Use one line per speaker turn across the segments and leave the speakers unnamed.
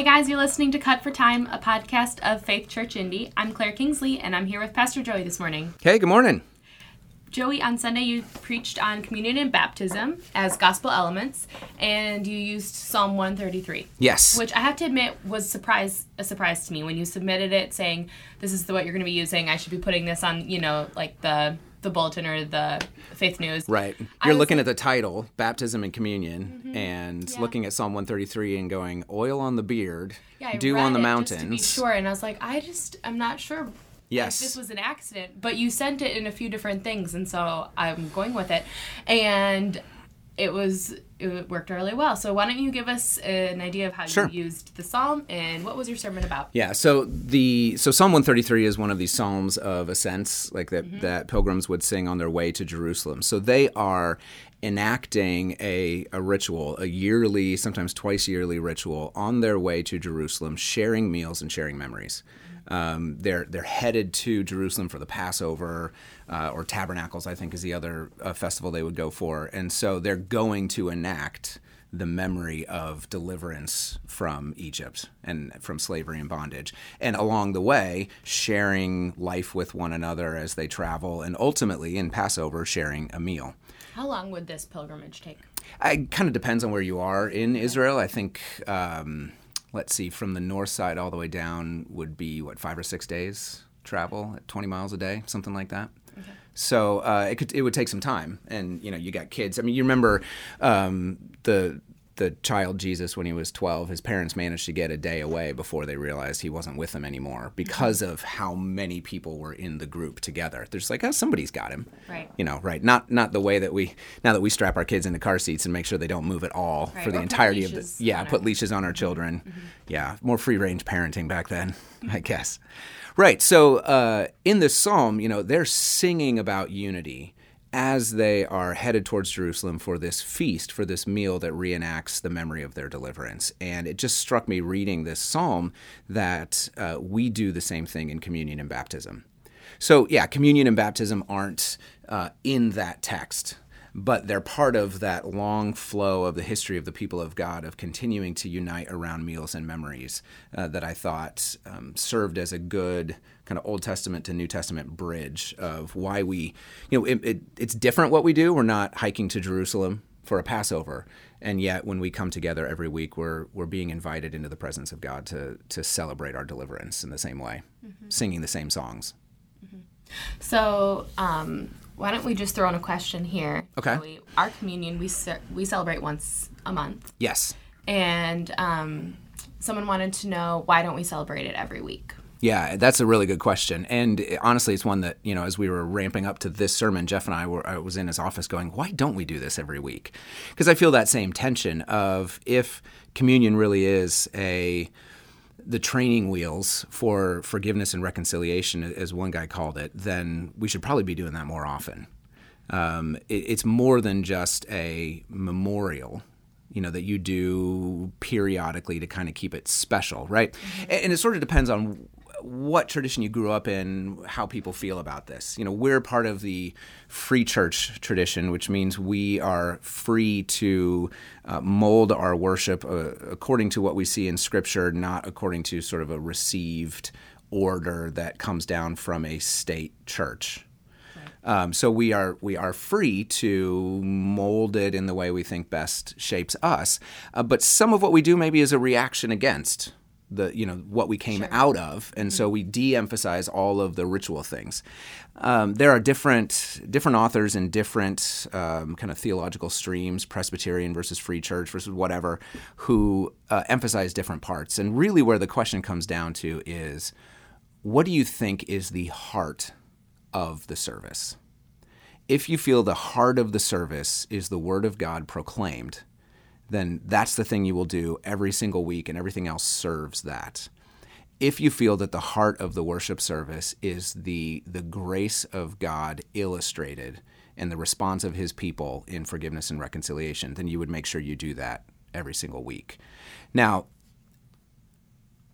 Hey guys, you're listening to Cut for Time, a podcast of Faith Church Indy. I'm Claire Kingsley, and I'm here with Pastor Joey this morning.
Hey, good morning.
Joey, on Sunday you preached on communion and baptism as gospel elements, and you used Psalm 133.
Yes.
Which I have to admit was surprise a surprise to me when you submitted it, saying this is the, what you're going to be using. I should be putting this on, you know, like the the bulletin or the Faith News.
Right. You're looking
like-
at the title, baptism and communion, mm-hmm. and
Yeah.
looking at Psalm 133 and going, oil on the beard,
Yeah,
dew on the mountains.
Just to be sure, and I was like, I just, I'm not sure.
Yes.
If this was an accident, but you sent it in a few different things, and so I'm going with it, and it was it worked really well. So why don't you give us uh, an idea of how
Sure.
you used the psalm and what was your sermon about?
Yeah, so the so Psalm 133 is one of these psalms of ascents, like that mm-hmm. that pilgrims would sing on their way to Jerusalem. So they are enacting a, a ritual, a yearly, sometimes twice yearly ritual on their way to Jerusalem, sharing meals and sharing memories. Um, they're they're headed to Jerusalem for the Passover uh, or Tabernacles, I think, is the other uh, festival they would go for, and so they're going to enact the memory of deliverance from Egypt and from slavery and bondage. And along the way, sharing life with one another as they travel, and ultimately in Passover, sharing a meal.
How long would this pilgrimage take?
It kind of depends on where you are in Israel. I think, um, let's see, from the north side all the way down would be, what, five or six days travel at 20 miles a day, something like that. So uh, it could it would take some time, and you know you got kids. I mean, you remember um, the the child Jesus when he was twelve. His parents managed to get a day away before they realized he wasn't with them anymore because of how many people were in the group together. They're just like, oh, somebody's got him,
Right.
You know, right? Not not the way that we now that we strap our kids into car seats and make sure they don't move at all
Right,
for the
or
entirety of the yeah, put
our-
leashes on our children. Yeah, more free range parenting back then, I guess. Right. So uh, in this psalm, you know, they're singing about unity as they are headed towards Jerusalem for this feast, for this meal that reenacts the memory of their deliverance. And it just struck me reading this psalm that uh, we do the same thing in communion and baptism. So, yeah, communion and baptism aren't uh, in that text, but they're part of that long flow of the history of the people of God of continuing to unite around meals and memories uh, that I thought um, served as a good kind of Old Testament to New Testament bridge of why we, you know, it, it, it's different what we do. We're not hiking to Jerusalem for a Passover. And yet, when we come together every week, we're, we're being invited into the presence of God to, to celebrate our deliverance in the same way, singing the same songs.
So, um, why don't we just throw in a question here?
Okay.
Joey? Our communion we ce- we celebrate once a month,
Yes.
and um, someone wanted to know why don't we celebrate it every week?
Yeah, that's a really good question, and uh, honestly, it's one that you know, as we were ramping up to this sermon, Jeff and I were I was in his office going, "Why don't we do this every week?" Because I feel that same tension of if communion really is a the training wheels for forgiveness and reconciliation, as one guy called it, then we should probably be doing that more often. Um, it, it's more than just a memorial, you know, that you do periodically to kind of keep it special, right? And, and it sort of depends on what tradition you grew up in, how people feel about this. You know, we're part of the free church tradition, which means we are free to uh, mold our worship uh, according to what we see in Scripture, not according to sort of a received order that comes down from a state church. Um, so we are we are free to mold it in the way we think best shapes us. Uh, but some of what we do maybe is a reaction against the you know what we came out of, and so we de-emphasize all of the ritual things. Um, there are different different authors in different um, kind of theological streams, Presbyterian versus Free Church versus whatever, who uh, emphasize different parts. And really, where the question comes down to is, what do you think is the heart of the service? If you feel the heart of the service is the Word of God proclaimed, then that's the thing you will do every single week, and everything else serves that. If you feel that the heart of the worship service is the, the grace of God illustrated and the response of His people in forgiveness and reconciliation, then you would make sure you do that every single week. Now,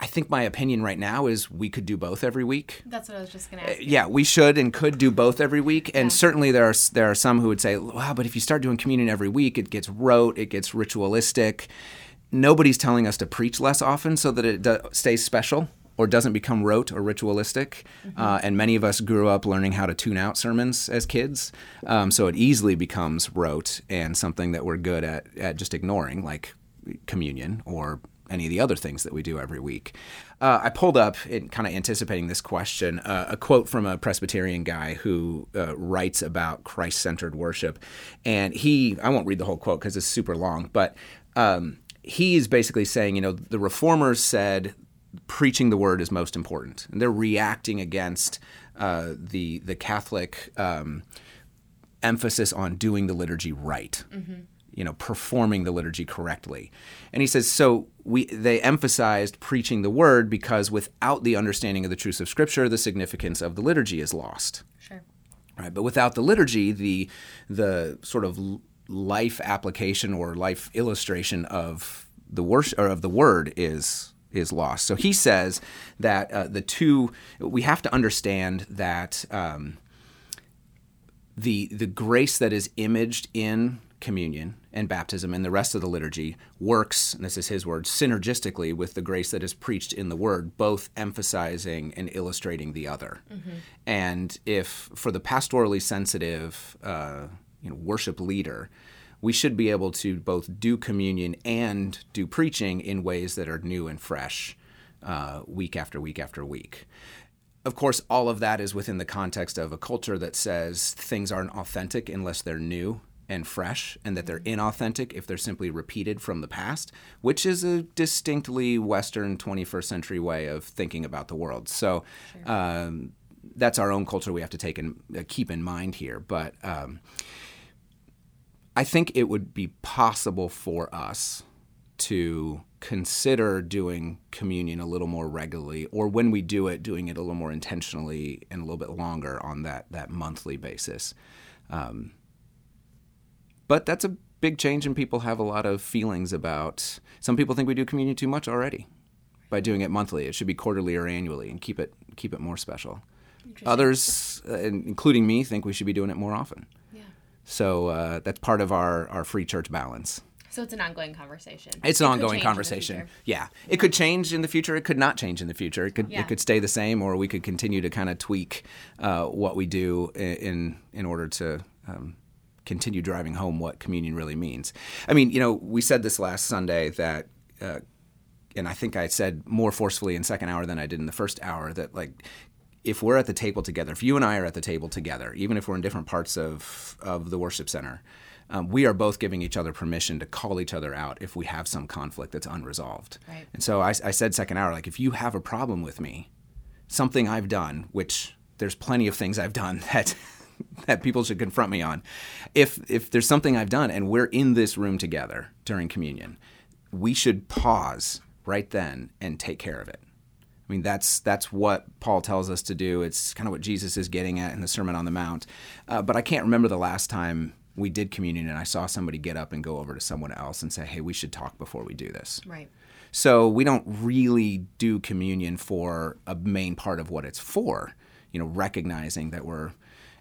I think my opinion right now is we could do both every week.
That's what I was just going to ask.
Yeah, we should and could do both every week. And certainly there are there are some who would say, "Wow, but if you start doing communion every week, it gets rote, it gets ritualistic." nobody's telling us to preach less often so that it do- stays special or doesn't become rote or ritualistic. Uh, and many of us grew up learning how to tune out sermons as kids. Um, so it easily becomes rote and something that we're good at, at just ignoring, like communion or any of the other things that we do every week. Uh, I pulled up, in kind of anticipating this question, uh, a quote from a Presbyterian guy who uh, writes about Christ centered worship. And he, I won't read the whole quote because it's super long, but um, he is basically saying, you know, the reformers said preaching the word is most important, and they're reacting against uh, the the Catholic um, emphasis on doing the liturgy right. You know, performing the liturgy correctly, and he says so. We they emphasized preaching the word because without the understanding of the truths of Scripture, the significance of the liturgy is lost
Sure.
right but without the liturgy the the sort of life application or life illustration of the worship or of the word is is lost so he says that uh, the two we have to understand that um, the the grace that is imaged in communion and baptism and the rest of the liturgy works and this is his word synergistically with the grace that is preached in the word both emphasizing and illustrating the other. And if for the pastorally sensitive uh, you know, worship leader we should be able to both do communion and do preaching in ways that are new and fresh uh, week after week after week. Of course, all of that is within the context of a culture that says things aren't authentic unless they're new and fresh, and that they're inauthentic if they're simply repeated from the past, which is a distinctly Western 21st century way of thinking about the world. So um, that's our own culture we have to take and uh, keep in mind here. But um, I think it would be possible for us to consider doing communion a little more regularly, or when we do it, doing it a little more intentionally and a little bit longer on that that monthly basis. Um, but that's a big change, and people have a lot of feelings about. Some people think we do communion too much already by doing it monthly. It should be quarterly or annually, and keep it keep it more special. Others, uh, including me, think we should be doing it more often.
Yeah.
So uh, that's part of our, our free church balance.
So it's an ongoing conversation.
It's an
could
ongoing
change in the
conversation. Yeah, it could change in the future. It could not change in the future. It could
Yeah.
it could stay the same, or we could continue to kind of tweak uh, what we do in in order to. Um, continue driving home what communion really means. I mean, you know, we said this last Sunday that, uh, and I think I said more forcefully in second hour than I did in the first hour that like if we're at the table together, if you and I are at the table together, even if we're in different parts of, of the worship center, um, we are both giving each other permission to call each other out if we have some conflict that's unresolved.
Right.
And so I, I said second hour, like if you have a problem with me, something I've done, which there's plenty of things I've done that that people should confront me on. If if there's something I've done and we're in this room together during communion, we should pause right then and take care of it. I mean that's that's what Paul tells us to do. It's kind of what Jesus is getting at in the Sermon on the Mount. Uh, but I can't remember the last time we did communion and I saw somebody get up and go over to someone else and say, "Hey, we should talk before we do this."
Right.
So we don't really do communion for a main part of what it's for, you know, recognizing that we're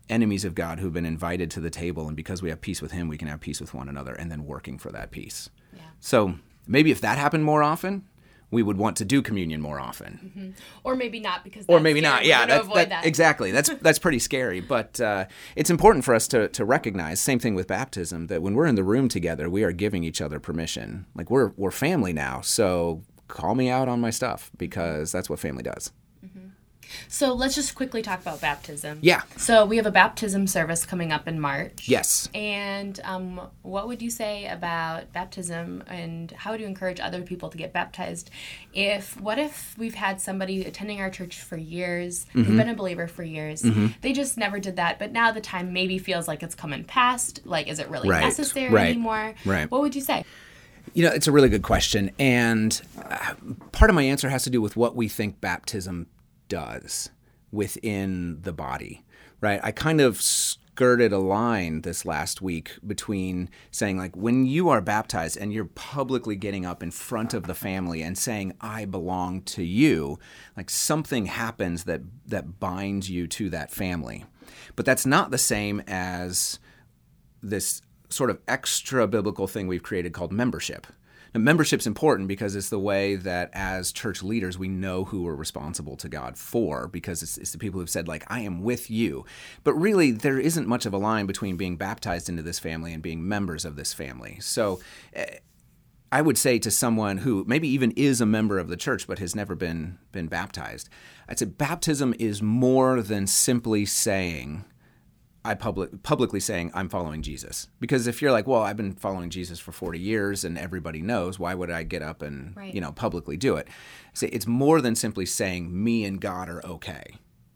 enemies of God who've been invited to the table, and because we have peace with Him, we can have peace with one another, and then working for that peace.
Yeah.
So maybe if that happened more often, we would want to do communion more often,
Or maybe not because.
or maybe
scary.
not. Yeah,
gonna
that,
avoid
that-
that.
exactly. That's that's pretty scary, but uh, it's important for us to to recognize. Same thing with baptism. That when we're in the room together, we are giving each other permission. Like we're we're family now, so call me out on my stuff because that's what family does.
So let's just quickly talk about baptism.
Yeah.
So we have a baptism service coming up in March.
Yes.
And um, what would you say about baptism and how would you encourage other people to get baptized? If what if we've had somebody attending our church for years,
Mm-hmm.
who've been a believer for years, they just never did that, but now the time maybe feels like it's coming past. Like, is it really
Right,
necessary
right,
anymore?
right.
What would you say?
You know, it's a really good question. And uh, part of my answer has to do with what we think baptism does within the body, right? I kind of skirted a line this last week between saying, like, when you are baptized and you're publicly getting up in front of the family and saying, I belong to you, like something happens that, that binds you to that family. But that's not the same as this sort of extra biblical thing we've created called membership. And membership's important because it's the way that as church leaders we know who we're responsible to God for because it's, it's the people who've said like I am with you. But really there isn't much of a line between being baptized into this family and being members of this family. So eh, I would say to someone who maybe even is a member of the church but has never been been baptized, I'd say baptism is more than simply saying I public publicly saying I'm following Jesus. Because if you're like, well, I've been following Jesus for 40 years and everybody knows, why would I get up and
Right.
you know publicly do it? Say it's more than simply saying me and God are okay.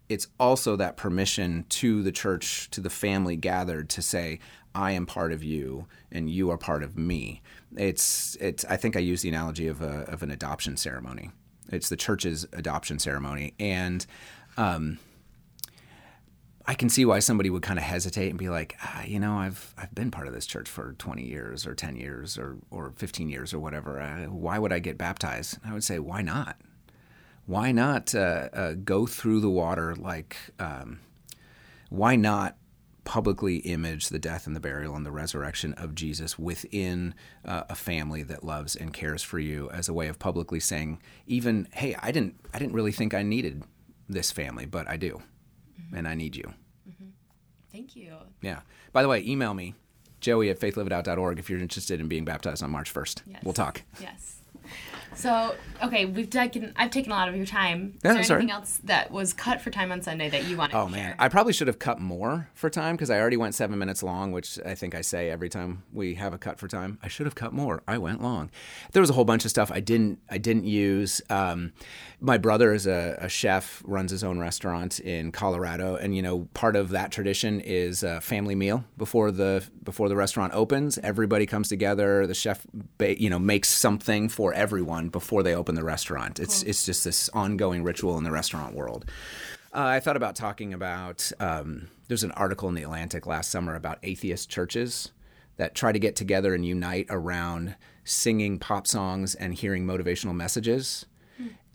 It's also that permission to the church, to the family gathered to say, I am part of you and you are part of me. It's it's I think I use the analogy of a of an adoption ceremony. It's the church's adoption ceremony. And um, I can see why somebody would kind of hesitate and be like, ah, you know, I've I've been part of this church for 20 years or 10 years or or 15 years or whatever. Uh, why would I get baptized? I would say, why not? Why not uh, uh, go through the water like? Um, why not publicly image the death and the burial and the resurrection of Jesus within uh, a family that loves and cares for you as a way of publicly saying, even, hey, I didn't I didn't really think I needed this family, but I do, and I need you. Mm-hmm.
Thank you.
Yeah. By the way, email me, joey at faithliveitout.org if you're interested in being baptized on March 1st.
Yes.
We'll talk.
Yes. So, okay, we've taken I've taken a lot of your time. Is
Yeah,
there
sorry.
anything else that was cut for time on Sunday that you wanted
Oh man. I probably should have cut more for time because I already went seven minutes long, which I think I say every time we have a cut for time. I should have cut more. I went long. There was a whole bunch of stuff I didn't. I didn't use. Um, my brother is a, a chef, runs his own restaurant in Colorado, and you know part of that tradition is a family meal before the before the restaurant opens. Everybody comes together. The chef, ba- you know, makes something for everyone before they open the restaurant. It's it's just this ongoing ritual in the restaurant world. Uh, I thought about talking about. Um, there's an article in the Atlantic last summer about atheist churches that try to get together and unite around singing pop songs and hearing motivational messages.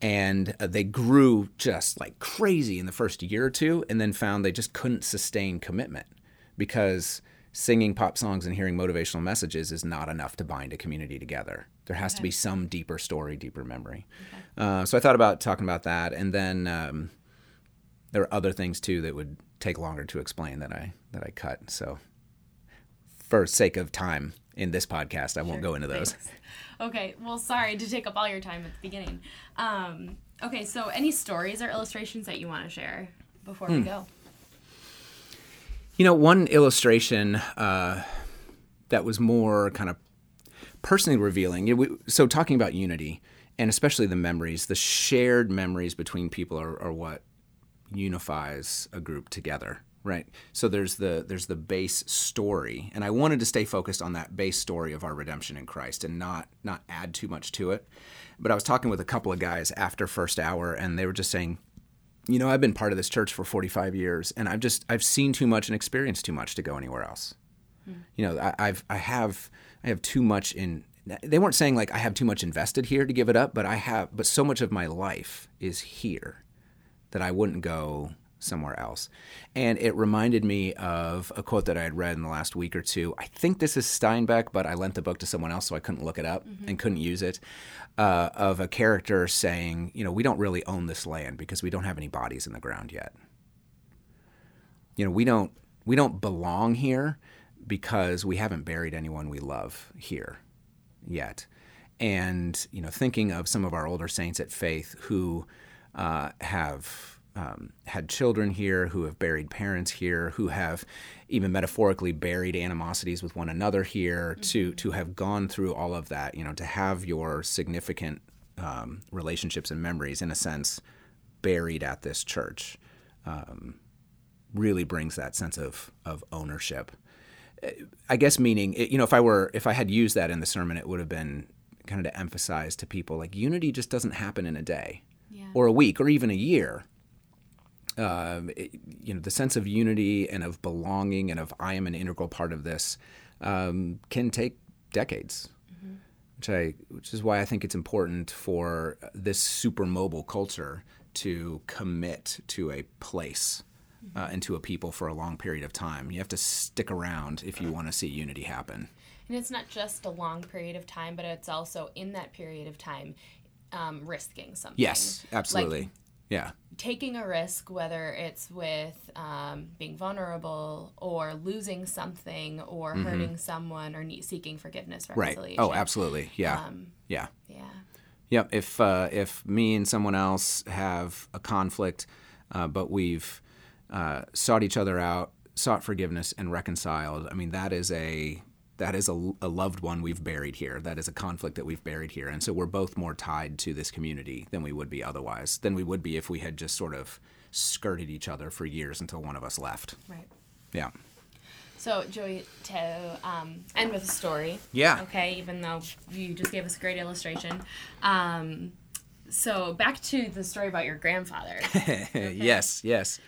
And uh, they grew just like crazy in the first year or two, and then found they just couldn't sustain commitment because singing pop songs and hearing motivational messages is not enough to bind a community together. There has to be some deeper story, deeper memory. Uh, so I thought about talking about that, and then um, there are other things too that would take longer to explain that I that I cut. So for sake of time in this podcast, I won't go into those.
Thanks. Okay, well, sorry to take up all your time at the beginning. Um, okay, so any stories or illustrations that you want to share before
Hmm.
we go?
You know, one illustration uh, that was more kind of personally revealing. You know, we, so, talking about unity and especially the memories, the shared memories between people are, are what unifies a group together, right? So there's the there's the base story, and I wanted to stay focused on that base story of our redemption in Christ and not not add too much to it. But I was talking with a couple of guys after first hour, and they were just saying, you know, I've been part of this church for 45 years, and I've just I've seen too much and experienced too much to go anywhere else. Hmm. You know, I, I've I have I have too much in. They weren't saying like I have too much invested here to give it up, but I have. But so much of my life is here that I wouldn't go somewhere else. And it reminded me of a quote that I had read in the last week or two. I think this is Steinbeck, but I lent the book to someone else, so I couldn't look it up and couldn't use it. Uh, of a character saying, you know, we don't really own this land because we don't have any bodies in the ground yet. You know, we don't we don't belong here because we haven't buried anyone we love here yet. And you know, thinking of some of our older saints at faith who uh, have um, had children here, who have buried parents here, who have even metaphorically buried animosities with one another here, to to have gone through all of that, you know, to have your significant um, relationships and memories, in a sense, buried at this church, um, really brings that sense of of ownership. I guess meaning, you know, if I were if I had used that in the sermon, it would have been kind of to emphasize to people like unity just doesn't happen in a day
Yeah.
or a week or even a year. Um, it- you know, the sense of unity and of belonging and of I am an integral part of this um, can take decades. Which I, which is why I think it's important for this super mobile culture to commit to a place uh, and to a people for a long period of time. You have to stick around if you want to see unity happen.
And it's not just a long period of time, but it's also in that period of time um, risking something.
Yes, absolutely.
Like,
yeah.
taking a risk, whether it's with um, being vulnerable or losing something or hurting someone or ne- seeking forgiveness,
Mm-hmm. Right. Oh, absolutely. Yeah.
Um,
yeah.
Yeah.
Yep. If uh, if me and someone else have a conflict, uh, but we've uh, sought each other out, sought forgiveness, and reconciled, I mean that is a that is a, a loved one we've buried here. That is a conflict that we've buried here, and so we're both more tied to this community than we would be otherwise. Than we would be if we had just sort of skirted each other for years until one of us left.
Right.
Yeah.
So, Joey, to um, end with a story.
Yeah.
Okay, even though you just gave us a great illustration. Um, so, back to the story about your grandfather.
yes. Yes.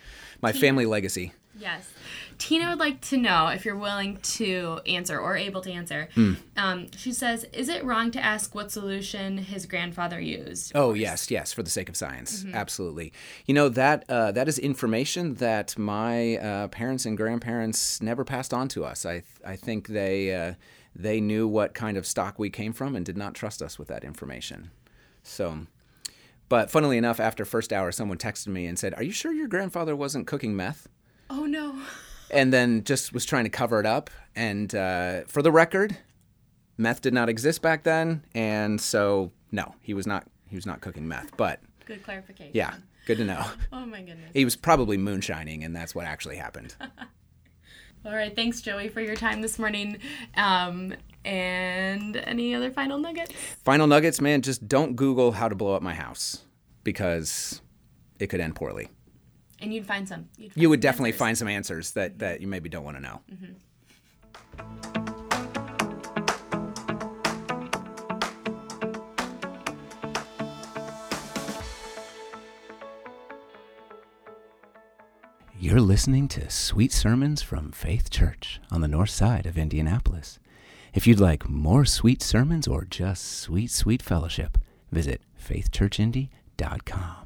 My family legacy.
yes. Tina would like to know if you're willing to answer or able to answer.
Hmm.
Um, she says, Is it wrong to ask what solution his grandfather used?
Oh yes, yes, for the sake of science,
Mm-hmm.
absolutely. You know that uh, that is information that my uh, parents and grandparents never passed on to us. I I think they uh, they knew what kind of stock we came from and did not trust us with that information. So, but funnily enough, after first hour, someone texted me and said, "Are you sure your grandfather wasn't cooking meth?"
Oh, no.
and then just was trying to cover it up. And uh, for the record, meth did not exist back then, and so no, he was not. He was not cooking meth. But
Good clarification.
yeah, good to know.
Oh, my goodness.
He was probably moonshining, and that's what actually happened.
All right. Thanks, Joey, for your time this morning. Um, and any other final nuggets?
Final nuggets, man. Just don't Google how to blow up my house because it could end poorly.
And you'd find some. You'd find
You would
some
definitely
answers.
find some answers that, that you maybe don't want to know. You're listening to Sweet Sermons from Faith Church on the north side of Indianapolis. If you'd like more sweet sermons or just sweet, sweet fellowship, visit faithchurchindy.com.